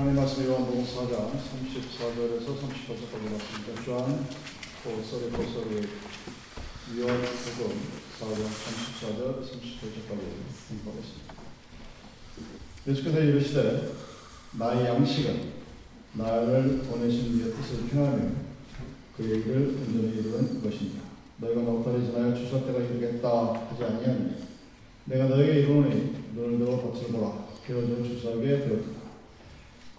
하나님 말씀 요한복음 4장 34절에서 38절까지 말씀입니다. John 4, 34, 요한복음 4장 34절, 38절까지 공부하겠습니다. 예수께서 이르시되 나의 양식은 나를 보내신 이의 뜻을 행하며 그의 일을 온전히 이루는 것입니다. 너희가 넉달이 지나여 추수 때가 이르겠다 하지 아니하니 내가 너에게 이르노니 눈을 들어 밭을 보라 기어져 주사하게 되었다.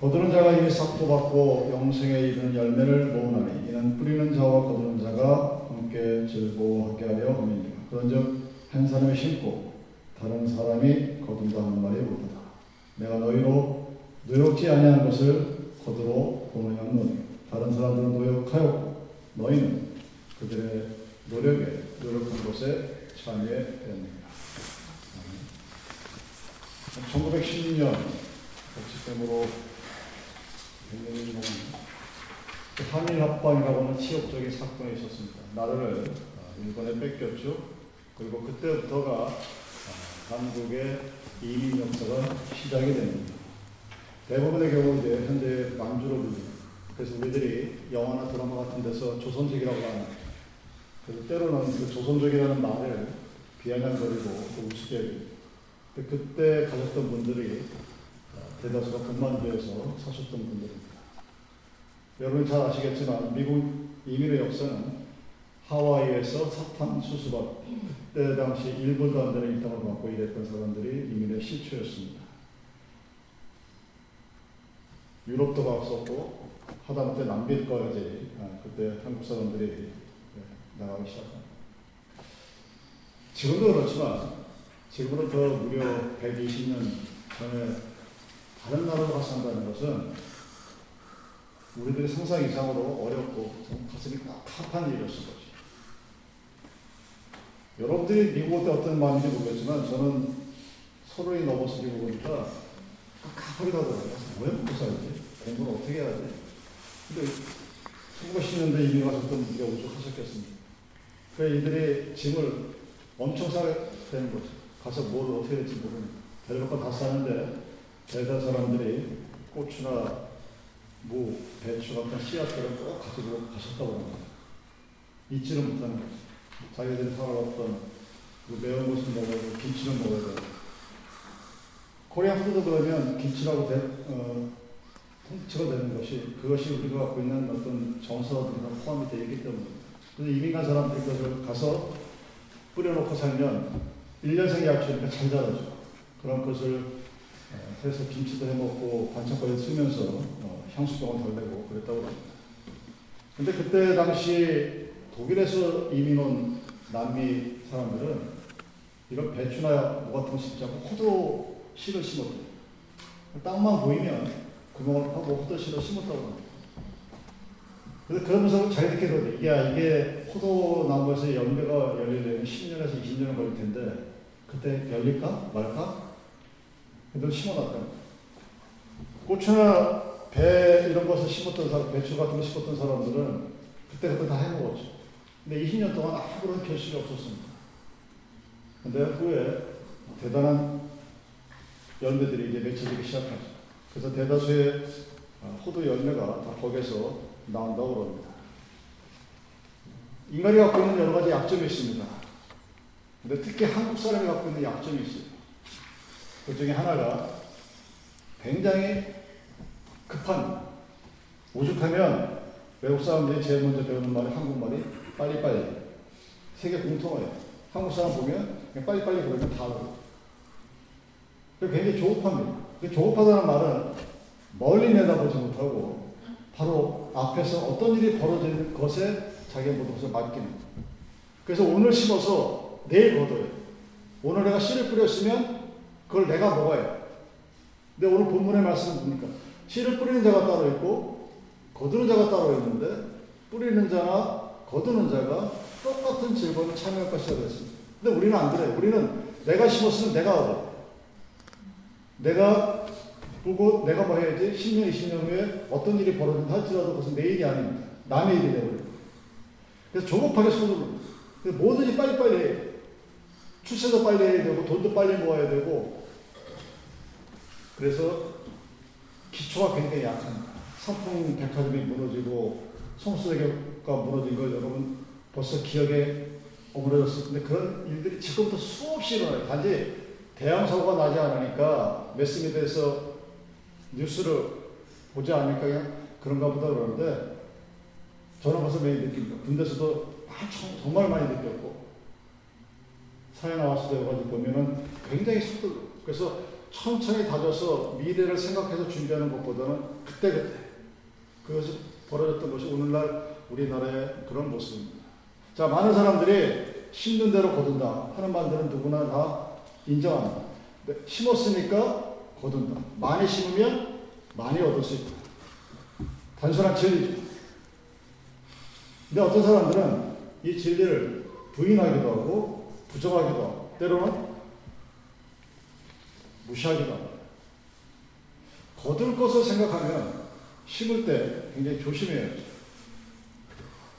거두는 자가 이미 싹도 받고 영생에 이르는 열매를 모으나니 이는 뿌리는 자와 거두는 자가 함께 즐거워하게 하려 함이니라. 그런즉 한 사람이 심고 다른 사람이 거둔다 하는 말이 옳다. 내가 너희로 노역지 아니한 것을 거두러 보내었노니 다른 사람들은 노역하였고 너희는 그들의 노력에 노력한 것에 참여했느니라. 1912년 복지tem으로 한일합방이라고 하는 치욕적인 사건이 있었습니다. 나라를 어, 일본에 뺏겼죠. 그리고 그때부터가 어, 한국의 이민 역사가 시작이 됩니다. 대부분의 경우 이제 현재 만주로 불립니다. 그래서 우리들이 영화나 드라마 같은 데서 조선족이라고 하는 그래서 때로는 그 조선족이라는 말을 비아냥거리고 또 우습게 그때 가셨던 분들이 대다수가 군만주에서 사셨던 분들입니다. 여러분 잘 아시겠지만 미국 이민의 역사는 하와이에서 사탕 수수밭 그때 당시 일본도 안 되는 이 땅을 갖고 일했던 사람들이 이민의 시초였습니다. 유럽도 갔었고 하다못해 남비까지 아, 그때 한국 사람들이 네, 나가기 시작합니다. 지금도 그렇지만 지금은 더 무려 120년 전에 다른 나라로 가서 한다는 것은 우리들의 상상 이상으로 어렵고 가슴이 깝깝한 일이었을 거지. 여러분들이 미국 때 어떤 마음인지 모르겠지만 저는 서로이 넘어서 미국 오니까 깝깝하게 하더라고요. 왜 먹고 살지? 공부는 어떻게 해야 지 근데 1910년대 이민 가셨던 분들이 오죽하셨겠습니까? 그 이들이 짐을 엄청 싸게 되는 거죠. 가서 뭘 어떻게 될지 모르니까. 별것 다 싸는데 대다 사람들이 고추나 무, 배추 같은 씨앗들을 꼭 가지고 가셨다고 합니다. 잊지를 못하는 거죠. 자기들이 살아왔던 그 매운 것을 먹어야 김치를 먹어야 되고. Korea food 그러면 김치라고 대, 어, 통칭이 되는 것이, 그것이 우리가 갖고 있는 어떤 정서들과 포함이 되어 있기 때문입니다. 그래서 이민 간 사람들이 그것을 가서 뿌려놓고 살면 1년생 약초니까 잘 자라죠. 그런 것을 그래서 김치도 해먹고 반찬까지 쓰면서 어, 향수병을 달래고 그랬다고 합니다. 근데 그때 당시 독일에서 이민 온 남미 사람들은 이런 배추나 뭐 같은 거 심지 않고 호두 씨를 심었대요. 땅만 보이면 구멍을 파고 호두 씨를 심었다고 합니다. 그래서 그러면서 자기들끼리. 야, 이게 포도 나무에서 열매가 열리려면 10년에서 20년은 걸릴 텐데, 그때 열릴까? 말까? 그들 심어놨다. 고추나 배 이런 것을 심었던 사람, 배추 같은 거 심었던 사람들은 그때부터 다 해먹었죠. 근데 20년 동안 아무런 결실이 없었습니다. 근데 후에 대단한 열매들이 이제 맺혀지기 시작하죠. 그래서 대다수의 호두 열매가 다 거기에서 나온다고 그럽니다. 인간이 갖고 있는 여러 가지 약점이 있습니다. 근데 특히 한국 사람이 갖고 있는 약점이 있어요. 그 중에 하나가 굉장히 급한 오죽하면 외국 사람들이 제일 먼저 배우는 말이 한국말이 빨리빨리 세계 공통어예요. 한국 사람 보면 빨리빨리 그러면 다 알아요. 굉장히 조급합니다. 조급하다는 말은 멀리 내다보지 못하고 바로 앞에서 어떤 일이 벌어지는 것에 자기의 모든 것을 맡기는 그래서 오늘 심어서 내일 거둬요. 오늘 내가 씨를 뿌렸으면 그걸 내가 먹어야 근데 오늘 본문의 말씀은 뭡니까? 씨를 뿌리는 자가 따로 있고 거두는 자가 따로 있는데 뿌리는 자나 거두는 자가 똑같은 즐거움을 참여할 것이라 그랬습니다. 근데 우리는 안 그래요. 우리는 내가 심었으면 내가 얻어. 내가 보고 내가 뭐 해야지 10년, 20년 후에 어떤 일이 벌어진다 할지라도 그것은 내 일이 아닙니다. 남의 일이 되버려요. 그래서 조급하게 손을 뭐든지 빨리빨리 해요. 출세도 빨리 해야 되고 돈도 빨리 모아야 되고 그래서 기초가 굉장히 약합니다. 삼풍 백화점이 무너지고 성수대교가 무너진 걸 여러분 벌써 기억에 오므려졌을 텐데 그런 일들이 지금부터 수없이 일어나요. 단지 대형 사고가 나지 않으니까 매스미디어에서 뉴스를 보지 않으니까 그냥 그런가 보다 그러는데 저는 벌써 매일 느낍니다. 군대에서도 정말 많이 느꼈고 사회 나와서 되어가지고 보면은 굉장히 속도 그래서 천천히 다져서 미래를 생각해서 준비하는 것보다는 그때그때 그것이 벌어졌던 것이 오늘날 우리나라의 그런 모습입니다. 자, 많은 사람들이 심는 대로 거둔다 하는 말들은 누구나 다 인정합니다. 심었으니까 거둔다. 많이 심으면 많이 얻을 수 있다. 단순한 진리죠. 근데 어떤 사람들은 이 진리를 부인하기도 하고 부정하기도 하고 때로는 무시하기도 합니다. 거둘 것을 생각하면 심을 때 굉장히 조심해야 죠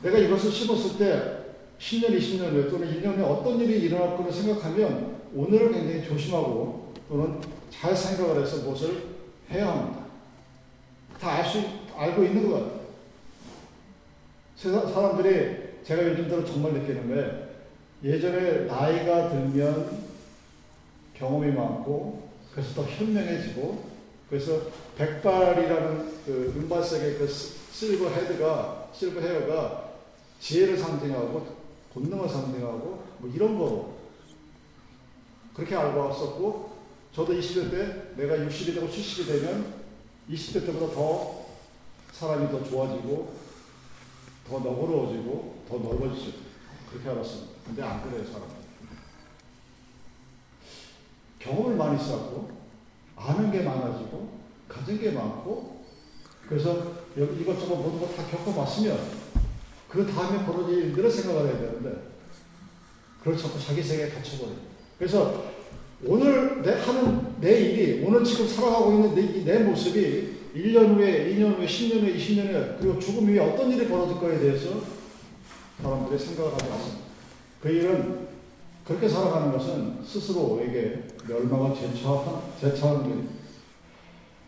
내가 이것을 심었을 때 10년, 20년 후에 또는 1년 후에 어떤 일이 일어날 거를 생각하면 오늘을 굉장히 조심하고 또는 잘 생각을 해서 무엇을 해야 합니다. 다 알 수, 알고 있는 것 같아요. 사람들이 제가 요즘 들어 정말 느끼는 게 예전에 나이가 들면 경험이 많고 그래서 더 현명해지고 그래서 백발이라는 그 은발색의 그 실버 헤드가 실버 헤어가 지혜를 상징하고 본능을 상징하고 뭐 이런 거로 그렇게 알고 왔었고 저도 20대 때 내가 60이 되고 70이 되면 20대 때보다 더 사람이 더 좋아지고 더 너그러워지고 더 넓어지죠. 그렇게 알았습니다. 근데 안 그래요, 사람 경험을 많이 쌓고, 아는 게 많아지고, 가진 게 많고, 그래서 이것저것 모든 거다 겪어봤으면, 그 다음에 벌어질 일들을 생각을 해야 되는데, 그걸 자꾸 자기 세계에 갇혀버려요. 그래서 오늘 내 하는 내 일이, 오늘 지금 살아가고 있는 내, 내 모습이 1년 후에, 2년 후에, 10년 후에, 20년 후에, 그리고 죽음 후에 어떤 일이 벌어질 거에 대해서 사람들이 생각을 하지 않습니다. 그 일은 그렇게 살아가는 것은 스스로에게 멸망을 제처하는 일입니다.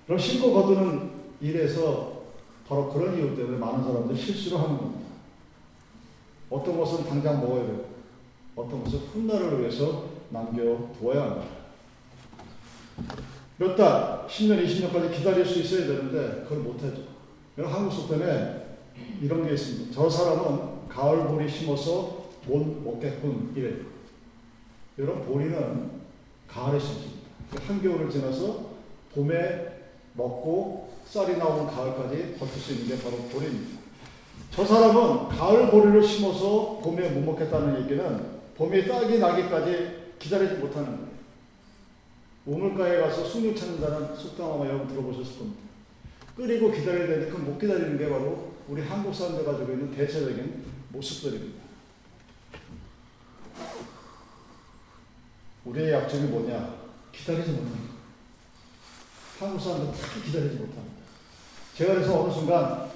그럼 신고 거두는 일에서 바로 그런 이유 때문에 많은 사람들이 실수를 하는 겁니다. 어떤 것은 당장 먹어야 되고, 어떤 것은 훗날을 위해서 남겨두어야 합니다. 몇 달, 10년, 20년까지 기다릴 수 있어야 되는데, 그걸 못하죠. 한국 속담에 이런 게 있습니다. 저 사람은 가을 보리 심어서 못 먹겠군, 이래. 여러분, 보리는 가을에 심습니다. 한겨울을 지나서 봄에 먹고 쌀이 나오는 가을까지 버틸 수 있는 게 바로 보리입니다. 저 사람은 가을 보리를 심어서 봄에 못 먹겠다는 얘기는 봄에 딸기 나기까지 기다리지 못하는 거예요. 우물가에 가서 숭늉 찾는다는 속담 아마 여러분 들어보셨을 겁니다. 끓이고 기다려야 되는데 그 못 기다리는 게 바로 우리 한국 사람들 가지고 있는 대체적인 모습들입니다. 우리의 약점이 뭐냐? 기다리지 못합니다. 한국 사람들 특히 기다리지 못합니다. 제가 그래서 어느 순간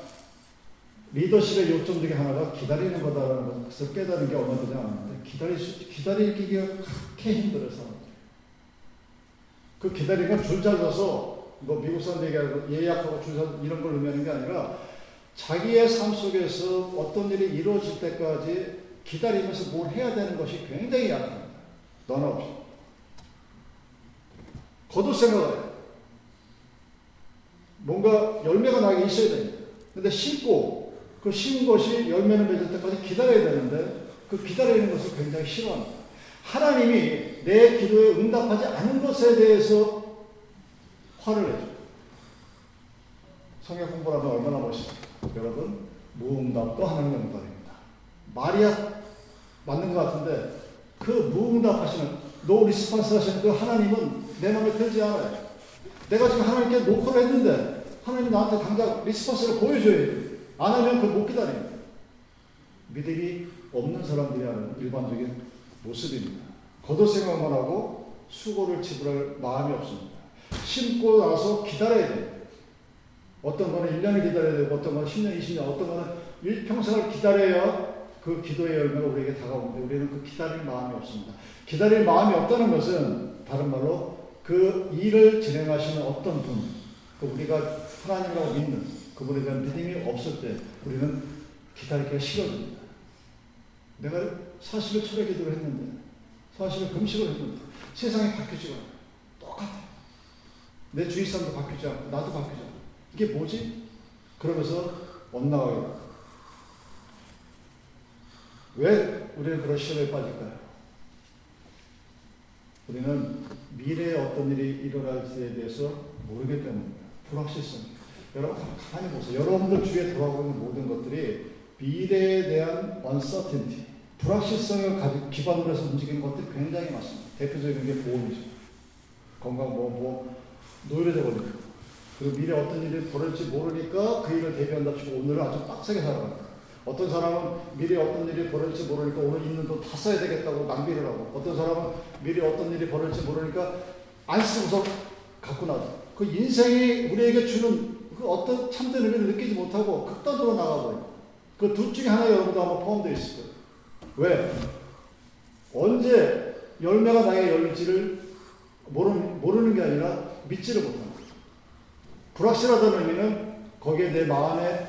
리더십의 요점 중에 하나가 기다리는 거다라는 것을 깨달은 게 얼마 되지 않았는데 기다릴 수, 기다리기가 그렇게 사람들. 그 기다리는 건줄 잘라서 뭐 미국 사람들 예약하고 줄서 이런 걸 의미하는 게 아니라 자기의 삶 속에서 어떤 일이 이루어질 때까지 기다리면서 뭘 해야 되는 것이 굉장히 약합니다. 너나 없이. 거둘 생각을 해요. 뭔가 열매가 나게 있어야 됩니다. 근데 심고 그 심은 것이 열매를 맺을 때까지 기다려야 되는데 그 기다리는 것을 굉장히 싫어합니다. 하나님이 내 기도에 응답하지 않은 것에 대해서 화를 내죠. 성경 공부를 하면 얼마나 멋있습니까? 여러분, 무응답도 하나님의 응답입니다. 말이야 맞는 것 같은데 그 무응답 하시는 no response 하시는 그 하나님은 내 마음에 들지 않아요. 내가 지금 하나님께 노크를 했는데 하나님 나한테 당장 response를 보여줘야 돼. 안 하면 그못 기다립니다. 믿음이 없는 사람들이 하는 일반적인 모습입니다. 거둘 생각만 하고 수고를 지불할 마음이 없습니다. 심고 나서 기다려야 돼요. 어떤 거는 1년을 기다려야 되고, 어떤 거는 10년, 20년, 어떤 거는 일평생을 기다려야 그 기도의 열매가 우리에게 다가오는데, 우리는 그 기다릴 마음이 없습니다. 기다릴 마음이 없다는 것은, 다른 말로 그 일을 진행하시는 어떤 분, 그 우리가 하나님이라고 믿는 그분에 대한 믿음이 없을 때 우리는 기다리기가 싫어집니다. 내가 사실을 철회 기도를 했는데 사실을 금식을 했는데 세상이 바뀌지가 않아요. 똑같아요. 내 주위 사람도 바뀌지 않고 나도 바뀌지 않고 이게 뭐지? 그러면서 엇나가게. 왜 우리는 그런 시험에 빠질까요? 우리는 미래에 어떤 일이 일어날지에 대해서 모르기 때문입니다. 불확실성. 여러분, 가만히 보세요. 여러분들 주위에 돌아오고 있는 모든 것들이 미래에 대한 uncertainty, 불확실성을 기반으로 해서 움직이는 것들이 굉장히 많습니다. 대표적인 게 보험이죠. 건강보험, 뭐, 노이로제 걸리고. 그리고 미래 어떤 일이 벌어질지 모르니까 그 일을 대비한다 치고 오늘은 아주 빡세게 살아갑니다. 어떤 사람은 미래에 어떤 일이 벌어질지 모르니까 오늘 있는 돈 다 써야 되겠다고 낭비를 하고 어떤 사람은 미래에 어떤 일이 벌어질지 모르니까 안 쓰고서 갖고 나죠. 그 인생이 우리에게 주는 그 어떤 참된 의미를 느끼지 못하고 극단으로 나가버려요. 그 둘 중에 하나 여러분도 아마 포함되어 있을 거예요. 왜? 언제 열매가 나에 열릴지를 모르는, 모르는 게 아니라 믿지를 못하는 거예요. 불확실하다는 의미는 거기에 내 마음의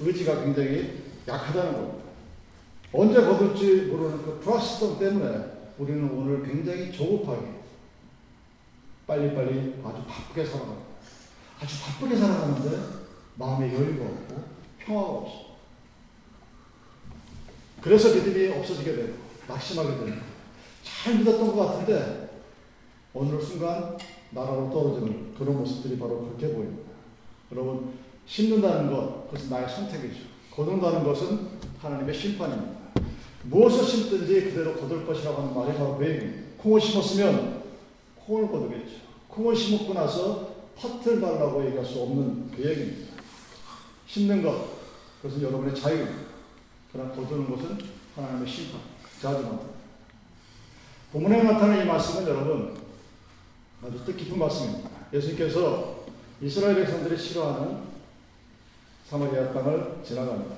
의지가 굉장히 약하다는 겁니다. 언제 거둘지 모르는 그 불확실성 때문에 우리는 오늘 굉장히 조급하게 빨리빨리 아주 바쁘게 살아갑니다. 아주 바쁘게 살아가는데 마음에 여유가 없고 평화가 없어. 그래서 믿음이 없어지게 되고 낙심하게 되는 잘 믿었던 것 같은데 어느 순간 나라로 떨어지는 그런 모습들이 바로 그렇게 보입니다. 여러분 심는다는 것 그것은 나의 선택이죠. 거둔다는 것은 하나님의 심판입니다. 무엇을 심든지 그대로 거둘 것이라고 하는 말이 바로 그 얘기입니다. 콩을 심었으면 콩을 거두겠죠. 콩을 심었고 나서 팥을 달라고 얘기할 수 없는 그 얘기입니다. 심는 것, 그것은 여러분의 자유입니다. 그러나 거두는 것은 하나님의 심판, 자주입니다. 본문에 나타난 이 말씀은 여러분 아주 뜻깊은 말씀입니다. 예수님께서 이스라엘 백성들이 싫어하는 사마리아 땅을 지나갑니다.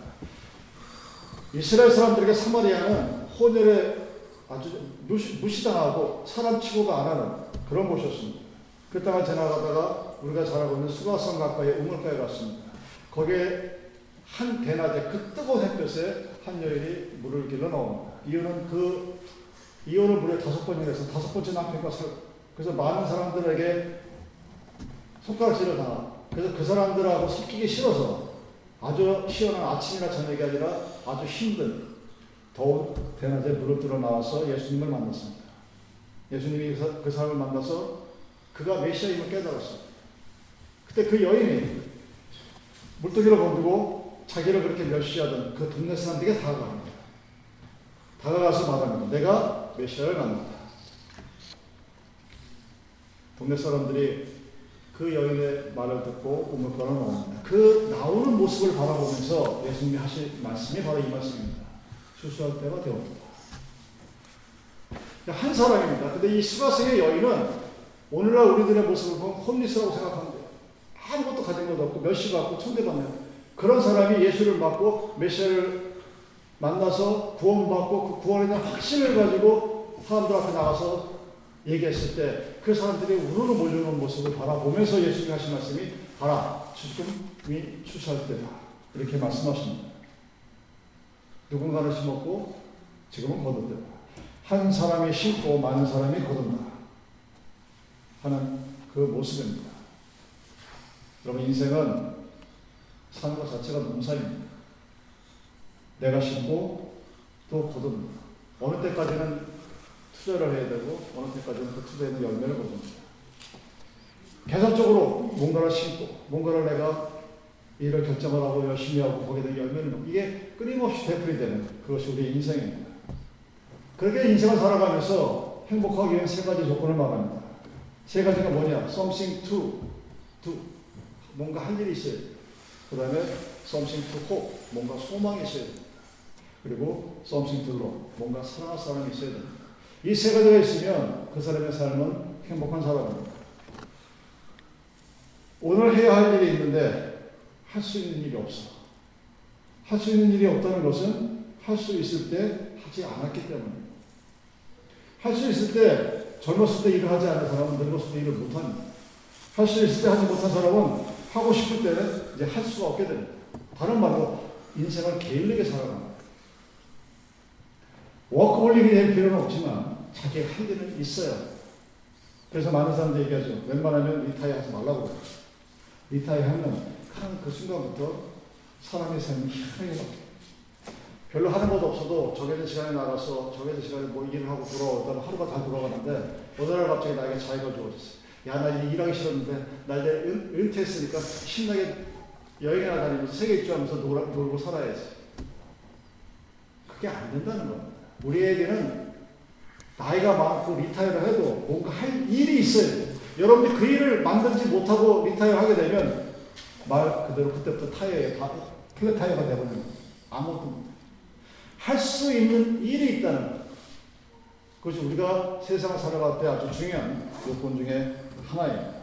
이스라엘 사람들에게 사마리아는 혼혈에 아주 무시, 무시당하고 사람 취급을 안 하는 그런 곳이었습니다. 그 땅을 지나가다가 우리가 잘 알고 있는 수가성 가까이 우물가에 갔습니다. 거기에 한 대낮에 그 뜨거운 햇볕에 한 여인이 물을 길러 나옵니다. 이유는 그 이혼을 무려 다섯 번이나 해서 다섯 번째 남편과 살 그래서 많은 사람들에게 손가락질을 당하 그래서 그 사람들하고 섞이기 싫어서 아주 시원한 아침이나 저녁이 아니라 아주 힘든 더운 대낮에 물을 뚫어 나와서 예수님을 만났습니다. 예수님이 그 사람을 만나서 그가 메시아임을 깨달았어요. 그때 그 여인이 물동이를 건드고 자기를 그렇게 멸시하던 그 동네 사람들에게 다가갑니다. 다가가서 말합니다. 내가 메시아를 만났다. 동네 사람들이 그 여인의 말을 듣고 꿈을 걸어 나옵니다. 그 나오는 모습을 바라보면서 예수님이 하실 말씀이 바로 이 말씀입니다. 수수할 때가 되었다. 한 사람입니다. 근데 이 수가성의 여인은 오늘날 우리들의 모습을 보면 홈리스라고 생각하는데 아무것도 가진 것도 없고 몇시 받고 천대받는 그런 사람이 예수를 받고 메시아를 만나서 구원받고 그 구원에 대한 확신을 가지고 사람들 앞에 나가서 얘기했을 때 그 사람들이 우르르 몰려오는 모습을 바라보면서 예수님이 하신 말씀이 봐라 지금이 추수할 때다 이렇게 말씀하십니다. 누군가를 심었고 지금은 거둔다. 한 사람이 심고 많은 사람이 거둔다 하는 그 모습입니다. 여러분 인생은 사는 것 자체가 농사입니다. 내가 심고 또 거둡니다. 어느 때까지는 투자를 해야 되고 어느 때까지는 그 투자에 있는 열매를 거둡니다. 계산적으로 뭔가를 심고 뭔가를 내가 일을 결정을 하고 열심히 하고 거기에 대한 열매를 이게 끊임없이 되풀이 되는 그것이 우리의 인생입니다. 그렇게 인생을 살아가면서 행복하기 위한 세 가지 조건을 말합니다. 세 가지가 뭐냐? something to do. 뭔가 할 일이 있어야 돼. 그 다음에 something to hope. 뭔가 소망이 있어야 돼. 그리고 something to love. 뭔가 사랑할 사람이 있어야 됩니다. 이 세 가지가 있으면 그 사람의 삶은 행복한 사람입니다. 오늘 해야 할 일이 있는데 할 수 있는 일이 없어. 할 수 있는 일이 없다는 것은 할 수 있을 때 하지 않았기 때문입니다. 할 수 있을 때 젊었을 때 일을 하지 않은 사람은 늙었을 때 일을 못합니다. 할 수 있을 때 하지 못한 사람은 하고 싶을 때는 이제 할 수가 없게 됩니다. 다른 말로 인생을 게을르게 살아가는 워크홀릭이 될 필요는 없지만 자기의 할 일은 있어요. 그래서 많은 사람들이 얘기하죠. 웬만하면 retire 하지 말라고 그래요. retire 하면 그 순간부터 사람의 삶이 희한하게 바뀌어요. 별로 하는 것도 없어도 정해진 시간에 나가서 정해진 시간에 뭐 일을 하고 돌아오다가 하루가 다 돌아가는데 어느 날 갑자기 나에게 자유가 주어졌어요. 야, 나 일하기 싫었는데 나 이제 은, 은퇴했으니까 신나게 여행이나 다니면서 세계 일주하면서 놀고 살아야지. 그게 안 된다는 겁니다. 우리에게는 나이가 많고 retire를 해도 뭔가 할 일이 있어야 돼. 여러분이 그 일을 만들지 못하고 retire 하게 되면 말 그대로 그때부터 타이어에 flat tire가 되버리는 아무것도 할 수 있는 일이 있다는 것. 그것이 우리가 세상을 살아갈 때 아주 중요한 요건 중에 하나예요.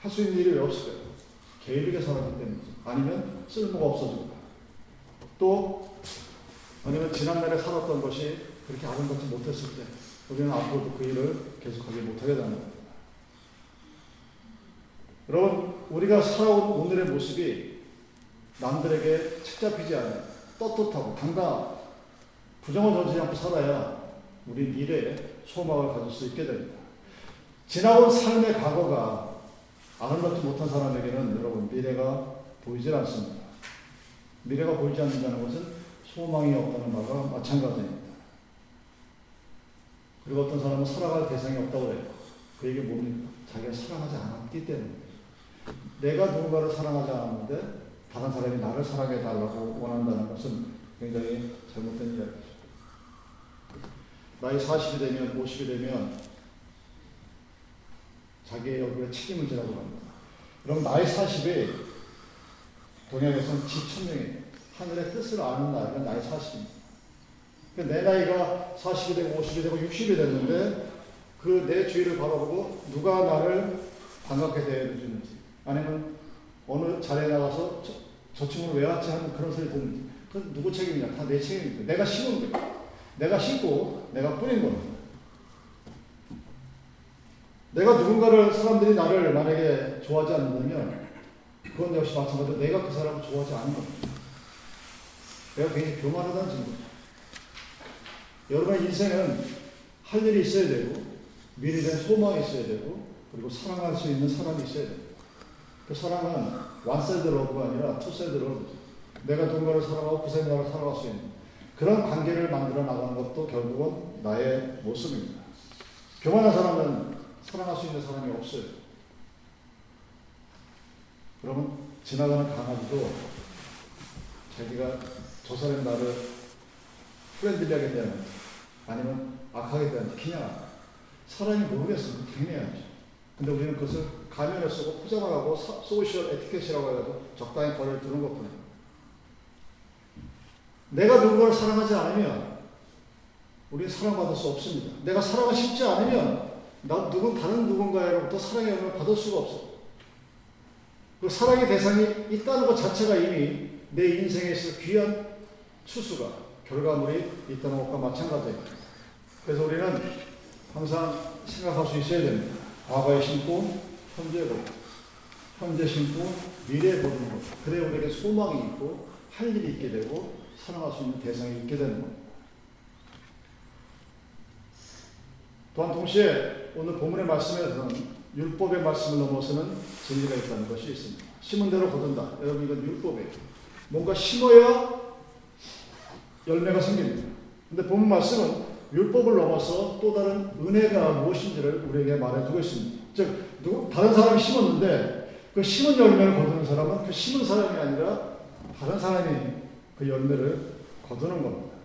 할 수 있는 일이 왜 없을까요? 게으르게 살았기 때문이죠. 아니면 쓸모가 없어진 또 아니면 지난날에 살았던 것이 그렇게 아름답지 못했을 때 우리는 앞으로도 그 일을 계속하지 못하게 되는 겁니다. 여러분, 우리가 살아온 오늘의 모습이 남들에게 책잡히지 않은 떳떳하고 당당하고 부정을 던지지 않고 살아야 우리 미래에 소망을 가질 수 있게 됩니다. 지나온 삶의 과거가 아름답지 못한 사람에게는 여러분 미래가 보이질 않습니다. 미래가 보이지 않는다는 것은 소망이 없다는 말과 마찬가지입니다. 그리고 어떤 사람은 살아갈 대상이 없다고 해요. 그 얘기 뭡니까? 자기가 사랑하지 않았기 때문에. 내가 누군가를 사랑하지 않았는데 다른 사람이 나를 사랑해 달라고 원한다는 것은 굉장히 잘못된 이야기죠. 나이 40이 되면 50이 되면 자기의 얼굴에 책임을 지라고 합니다. 그럼 나이 40이 동양에서는 지천명이에요. 하늘의 뜻을 아는 나이가 나이 40입니다. 그러니까 내 나이가 40이 되고 50이 되고 60이 됐는데 그 내 주위를 바라보고 누가 나를 반갑게 대해주는지 아니면 어느 자리에 나가서 저, 저 친구는 왜 왔지 하는 그런 소리 듣는지 그건 누구 책임이냐 다 내 책임입니다. 내가 심은 거예요. 내가 심고 내가 뿌린 겁니다. 내가 누군가를 사람들이 나를 만약에 좋아하지 않는다면 그건 역시 마찬가지로 내가 그 사람을 좋아하지 않는 겁니다. 내가 굉장히 교만하다는 증거죠. 여러분의 인생은 할 일이 있어야 되고 미래에 대한 소망이 있어야 되고 그리고 사랑할 수 있는 사람이 있어야 되고 그 사랑은 one-sided love가 아니라 two-sided love 내가 누군가를 사랑하고 그 생각을 살아갈 수 있는 그런 관계를 만들어 나가는 것도 결국은 나의 모습입니다. 교만한 사람은 사랑할 수 있는 사람이 없어요. 그러면 지나가는 강아지도 자기가 저 사람이 나를 friendly하게 대하는 아니면 악하게 대하는 그냥 사람이 모르겠으면 당해야죠. 근데 우리는 그것을 가면을 쓰고 포장을 하고 social 에티켓이라고 해서 적당히 거리를 두는 것뿐이에요. 내가 누군가를 사랑하지 않으면 우리는 사랑받을 수 없습니다. 내가 사랑을 심지 않으면 나 누군 다른 누군가로부터 사랑의 영을 받을 수가 없어. 그 사랑의 대상이 있다는 것 자체가 이미 내 인생에 있어 귀한 추수가 결과물이 있다는 것과 마찬가지입니다. 그래서 우리는 항상 생각할 수 있어야 됩니다. 과거에 심고 현재 보고 현재 심고 미래에 보는 것. 그래 우리에게 소망이 있고 할 일이 있게 되고 사랑할 수 있는 대상이 있게 되는 겁니다. 또한 동시에 오늘 본문의 말씀에서는 율법의 말씀을 넘어서는 진리가 있다는 것이 있습니다. 심은 대로 거둔다. 여러분 이건 율법이에요. 뭔가 심어야 열매가 생깁니다. 근데 본문 말씀은 율법을 넘어서 또 다른 은혜가 무엇인지를 우리에게 말해주고 있습니다. 즉 누구 다른 사람이 심었는데 그 심은 열매를 거두는 사람은 그 심은 사람이 아니라 다른 사람이 그 열매를 거두는 겁니다.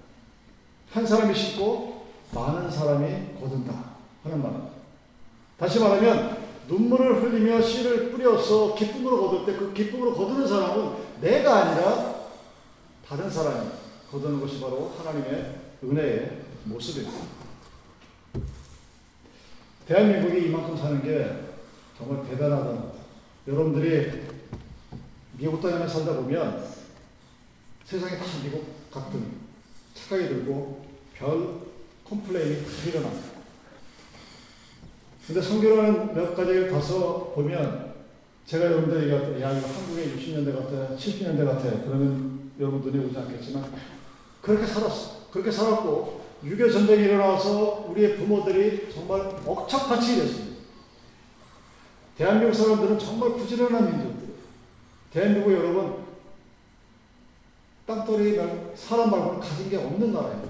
한 사람이 심고 많은 사람이 거둔다 하는 말입니다. 다시 말하면 눈물을 흘리며 씨를 뿌려서 기쁨으로 거둘 때 그 기쁨으로 거두는 사람은 내가 아니라 다른 사람이 거두는 것이 바로 하나님의 은혜의 모습입니다. 대한민국이 이만큼 사는 게 정말 대단하다는 것. 여러분들이 미국 땅에 살다 보면 세상에 다 미국 같은 착각이 들고 별 complain이 다 일어납니다. 근데 선교라는 몇 가지를 가서 보면 제가 여러분들 얘기할 때, 야, 이거 한국의 60년대 같아, 70년대 같아. 그러면 여러분 눈에 오지 않겠지만, 그렇게 살았어. 그렇게 살았고, 6.25 전쟁이 일어나서 우리의 부모들이 정말 억척같이 일했습니다. 대한민국 사람들은 정말 부지런한 민족들. 대한민국 여러분, 땅덩이 사람 말고는 가진 게 없는 나라입니다.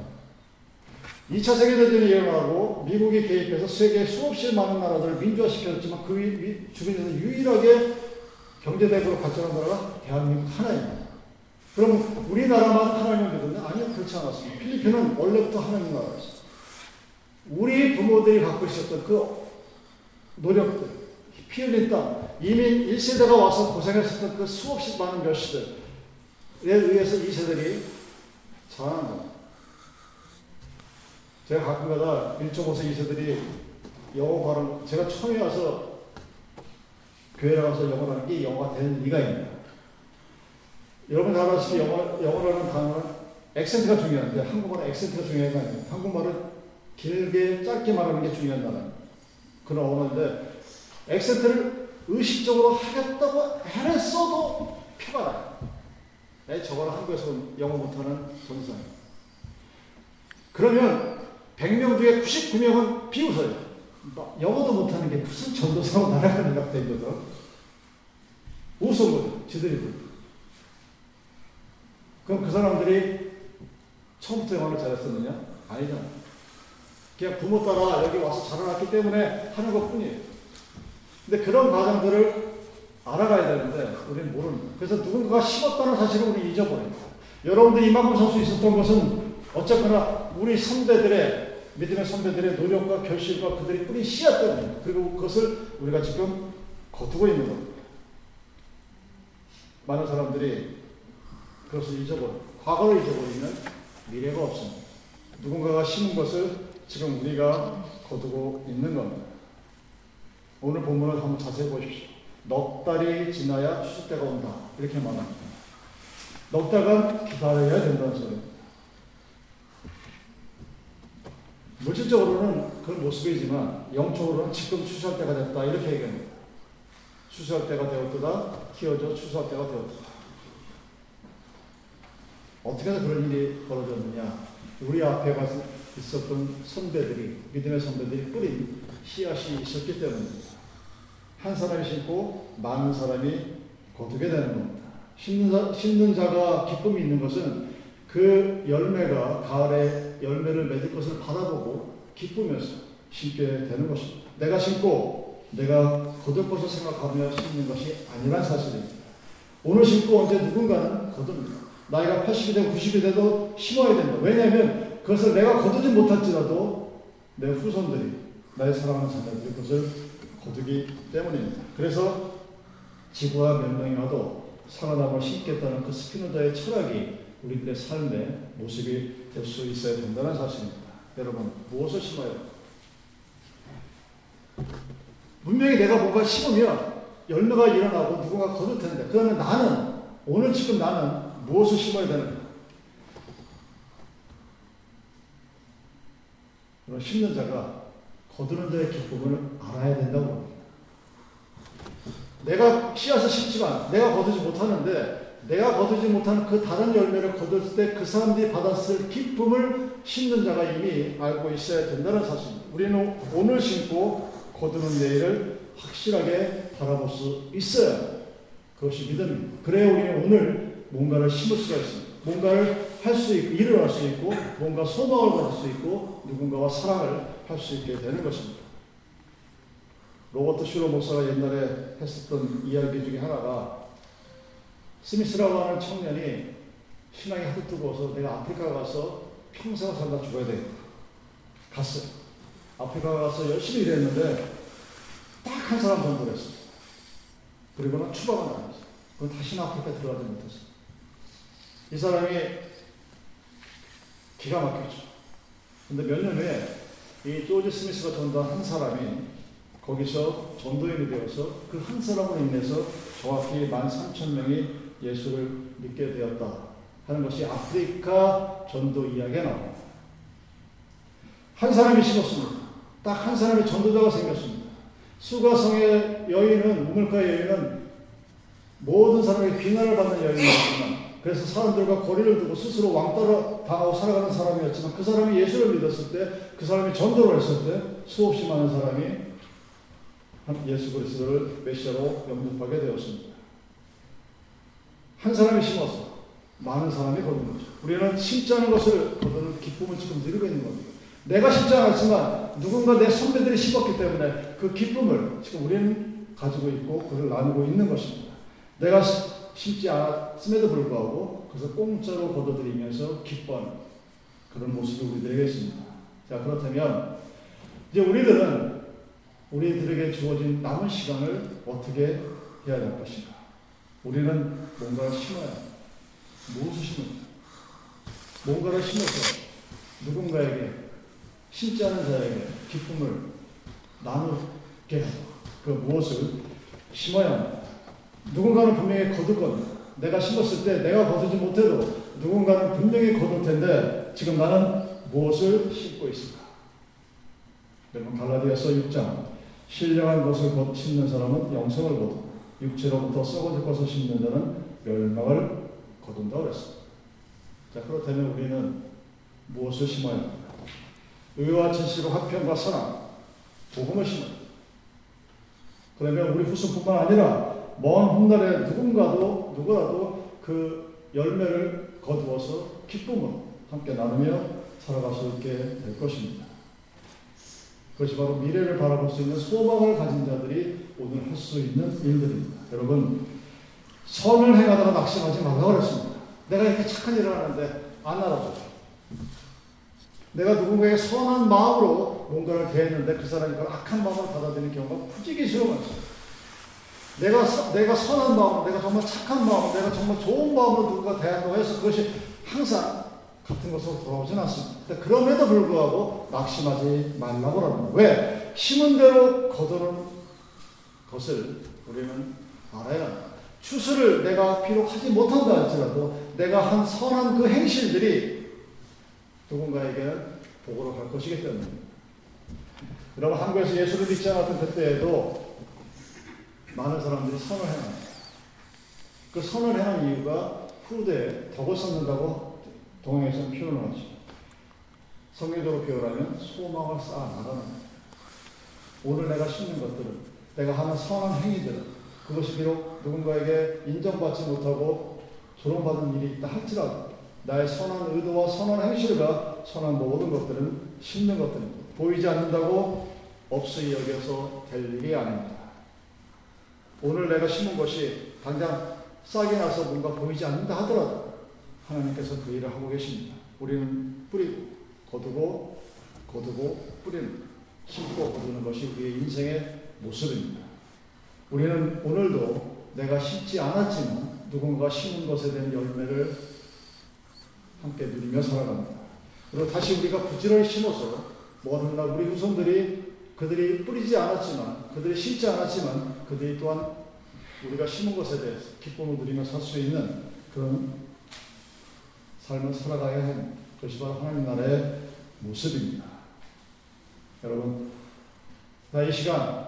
2차 세계대전이 일어나고 미국이 개입해서 세계 수없이 많은 나라들을 민주화시켰지만 그 주변에서 유일하게 경제대국으로 발전한 나라가 대한민국 하나입니다. 그럼 우리나라만 하나님을 믿었냐? 아니요, 그렇지 않았습니다. 필리핀은 원래부터 하나님 나라였어요. 우리 부모들이 갖고 있었던 그 노력들, 피 흘린 땀, 이미 1세대가 와서 고생했었던 그 수없이 많은 멸시들에 의해서 2세들이 자라는 겁니다. 제가 가끔가다 1.5세 2세들이 영어 발음, 제가 처음에 와서 교회 나가서 영어를 하는 게 영어가 되는 리가 있냐. 여러분 잘 아시기 영어, 영어라는 단어는 액센트가 중요한데 한국말은 액센트가 중요한 게 아니에요. 한국말은 길게 짧게 말하는 게 중요한 단어예요. 그런 언어인데 액센트를 의식적으로 하겠다고 해냈어도 표가 나요. 네, 저거는 한국에서 영어 못하는 전사예요. 그러면 100명 중에 99명은 비웃어요. 영어도 못하는 게 무슨 전도사로 나라가 연락되거든. 웃은 거죠. 지들이. 그럼 그 사람들이 처음부터 영어를 잘했었느냐? 아니잖아. 그냥 부모 따라 여기 와서 자라났기 때문에 하는 것 뿐이에요. 근데 그런 과정들을 알아가야 되는데 우리는 모르는 거예요. 그래서 누군가가 심었다는 사실을 우리 잊어버려요. 여러분들이 이만큼 살 수 있었던 것은 어쨌거나 우리 선배들의 믿음의 선배들의 노력과 결실과 그들이 뿌린 씨앗 때문에 그리고 그것을 우리가 지금 거두고 있는 겁니다. 많은 사람들이 그것을 잊어버려 과거를 잊어버리면 미래가 없습니다. 누군가가 심은 것을 지금 우리가 거두고 있는 겁니다. 오늘 본문을 한번 자세히 보십시오. 넉 달이 지나야 추수 때가 온다. 이렇게 말합니다. 넉 달간 기다려야 된다는 소리입니다. 물질적으로는 그런 모습이지만 영적으로는 지금 추수할 때가 됐다 이렇게 얘기합니다. 추수할 때가 되었다 키워져 추수할 때가 되었다. 어떻게 해서 그런 일이 벌어졌느냐? 우리 앞에 있었던 선배들이 믿음의 선배들이 뿌린 씨앗이 있었기 때문입니다. 한 사람이 심고 많은 사람이 거두게 되는 겁니다. 심는, 자, 심는 자가 기쁨이 있는 것은 그 열매가 가을에 열매를 맺을 것을 바라보고 기쁘면서 심게 되는 것입니다. 내가 심고 내가 거둘 것을 생각하며 심는 것이 아니란 사실입니다. 오늘 심고 언제 누군가는 거둡니다. 나이가 80이 되고 90이 돼도 심어야 된다. 왜냐하면 그것을 내가 거두지 못할지라도 내 후손들이 나의 사랑하는 자녀들이 그것을 거두기 때문입니다. 그래서 지구가 멸망이 와도 살아남을 심겠다는 그 스피노자의 철학이 우리들의 삶의 모습이 될 수 있어야 된다는 사실입니다. 여러분, 무엇을 심어요? 분명히 내가 뭔가 심으면 열매가 일어나고 누군가 거둘 텐데, 그러면 나는, 오늘 지금 나는 무엇을 심어야 되는가? 그럼 심는 자가 거두는 자의 기쁨을 알아야 된다고 합니다. 내가 씨앗을 심지만 내가 거두지 못하는데 내가 거두지 못한 그 다른 열매를 거뒀을 때 그 사람들이 받았을 기쁨을 심는 자가 이미 알고 있어야 된다는 사실입니다. 우리는 오늘 심고 거두는 내일을 확실하게 바라볼 수 있어야 그것이 믿음입니다. 그래야 우리는 오늘 뭔가를 심을 수가 있습니다. 뭔가를 할 수 있고, 일을 할 수 있고, 뭔가 소망을 가질 수 있고, 누군가와 사랑을 할 수 있게 되는 것입니다. 로버트 슈로 목사가 옛날에 했었던 이야기 중에 하나가 스미스라고 하는 청년이 신앙이 하도 뜨거워서 내가 아프리카 가서 평생 살다 죽어야 되겠다. 갔어요. 아프리카 가서 열심히 일했는데 딱 한 사람 전도했어. 그리고는 추방을 당했어. 그건 다시는 아프리카에 들어가지 못했어. 이 사람이 기가 막혔죠. 근데 몇 년 후에 이 조지 스미스가 전도한 한 사람이 거기서 전도인이 되어서 그 한 사람으로 인해서 정확히 만 삼천 명이 예수를 믿게 되었다 하는 것이 아프리카 전도 이야기가 나옵니다. 한 사람이 심었습니다. 딱 한 사람의 전도자가 생겼습니다. 수가성의 여인은 우물가의 여인은 모든 사람의 비난을 받는 여인이었지만 그래서 사람들과 거리를 두고 스스로 왕따를 당하고 살아가는 사람이었지만 그 사람이 예수를 믿었을 때 그 사람이 전도를 했을 때 수없이 많은 사람이 예수 그리스도를 메시아로 영접하게 되었습니다. 한 사람이 심어서 많은 사람이 거둔 거죠. 우리는 심자는 것을 거두는 기쁨을 지금 누리고 있는 겁니다. 내가 심지 않았지만 누군가 내 선배들이 심었기 때문에 그 기쁨을 지금 우리는 가지고 있고 그를 나누고 있는 것입니다. 내가 심지 않았음에도 불구하고 그것을 공짜로 거둬들이면서 기뻐하는 그런 모습이 우리들에게 있습니다. 자, 그렇다면 이제 우리들은 우리들에게 주어진 남은 시간을 어떻게 해야 될 것인가? 우리는 뭔가를 심어야 무엇을 심을까? 뭔가를 심어서 누군가에게 심지 않은 자에게 기쁨을 나누게 그 무엇을 심어야 합니다. 누군가는 분명히 거둘 겁니다. 내가 심었을 때 내가 거두지 못해도 누군가는 분명히 거둘 텐데 지금 나는 무엇을 심고 있을까? 여러분 갈라디아서 6장 신령한 것을 심는 사람은 영생을 거두고 육체로부터 썩어질 것을 심는 자는 멸망을 거둔다 그랬습니다. 자 그렇다면 우리는 무엇을 심어야 합니까? 의와 진실과 화평과 선함, 복음을 심어야 그러면 우리 후손뿐만 아니라 먼 훗날에 누군가도 누구라도 그 열매를 거두어서 기쁨을 함께 나누며 살아갈 수 있게 될 것입니다. 그것이 바로 미래를 바라볼 수 있는 소망을 가진 자들이 오늘 할 수 있는 일들입니다. 여러분, 선을 행하다가 낙심하지 말라고 그랬습니다. 내가 이렇게 착한 일을 하는데 안 알아줘. 내가 누군가에게 선한 마음으로 뭔가를 대했는데 그 사람이 그걸 악한 마음을 받아들이는 경우가 부지기수로 많습니다. 내가, 내가 선한 마음, 내가 정말 착한 마음, 내가 정말 좋은 마음으로 누군가 대한다고 해서 그것이 항상 같은 것으로 돌아오진 않습니다. 그럼에도 불구하고 낙심하지 말라고 합니다. 왜? 심은 대로 거두는 것을 우리는 알아야. 추수를 내가 비록 하지 못한다 할지라도 내가 한 선한 그 행실들이 누군가에게 복으로 갈 것이기 때문입니다. 여러분 한국에서 예수를 믿지 않았던 그때에도 많은 사람들이 선을 행합니다. 그 선을 행한 이유가 후대에 덕을 쌓는다고 동행에서는 표현을 하죠. 성경적으로 표현하면 소망을 쌓아 나가는 오늘 내가 심는 것들은 내가 하는 선한 행위들은 그것이 비록 누군가에게 인정받지 못하고 조롱받은 일이 있다 할지라도 나의 선한 의도와 선한 행실과 선한 모든 것들은 심는 것들입니다. 보이지 않는다고 없이 여겨서 될 일이 아닙니다. 오늘 내가 심은 것이 당장 싹이 나서 뭔가 보이지 않는다 하더라도 하나님께서 그 일을 하고 계십니다. 우리는 뿌리고 거두고 거두고 뿌리는 심고 거두는 것이 우리의 인생의 모습입니다. 우리는 오늘도 내가 심지 않았지만 누군가 심은 것에 대한 열매를 함께 누리며 살아갑니다. 그리고 다시 우리가 부지런히 심어서 먼 훗날 우리 후손들이 그들이 뿌리지 않았지만 그들이 심지 않았지만 그들이 또한 우리가 심은 것에 대해서 기쁨을 누리며 살 수 있는 그런 삶을 살아가야 하는 것이 바로 하나님 나라의 모습입니다. 여러분, 나 이 시간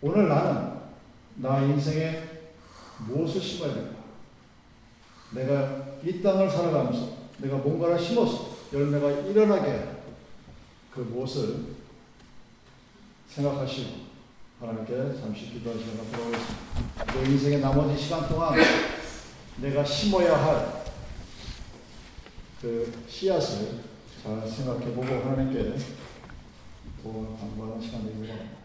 오늘 나는 나 인생에 무엇을 심어야 될까? 내가 이 땅을 살아가면서 내가 뭔가를 심어서 열매가 일어나게 그 무엇을 생각하시고 하나님께 잠시 기도할 시간을 보내겠습니다. 내 인생의 나머지 시간 동안 내가 심어야 할 그 씨앗을 잘 생각해보고 하나님께 도움을 되기 바랍니다.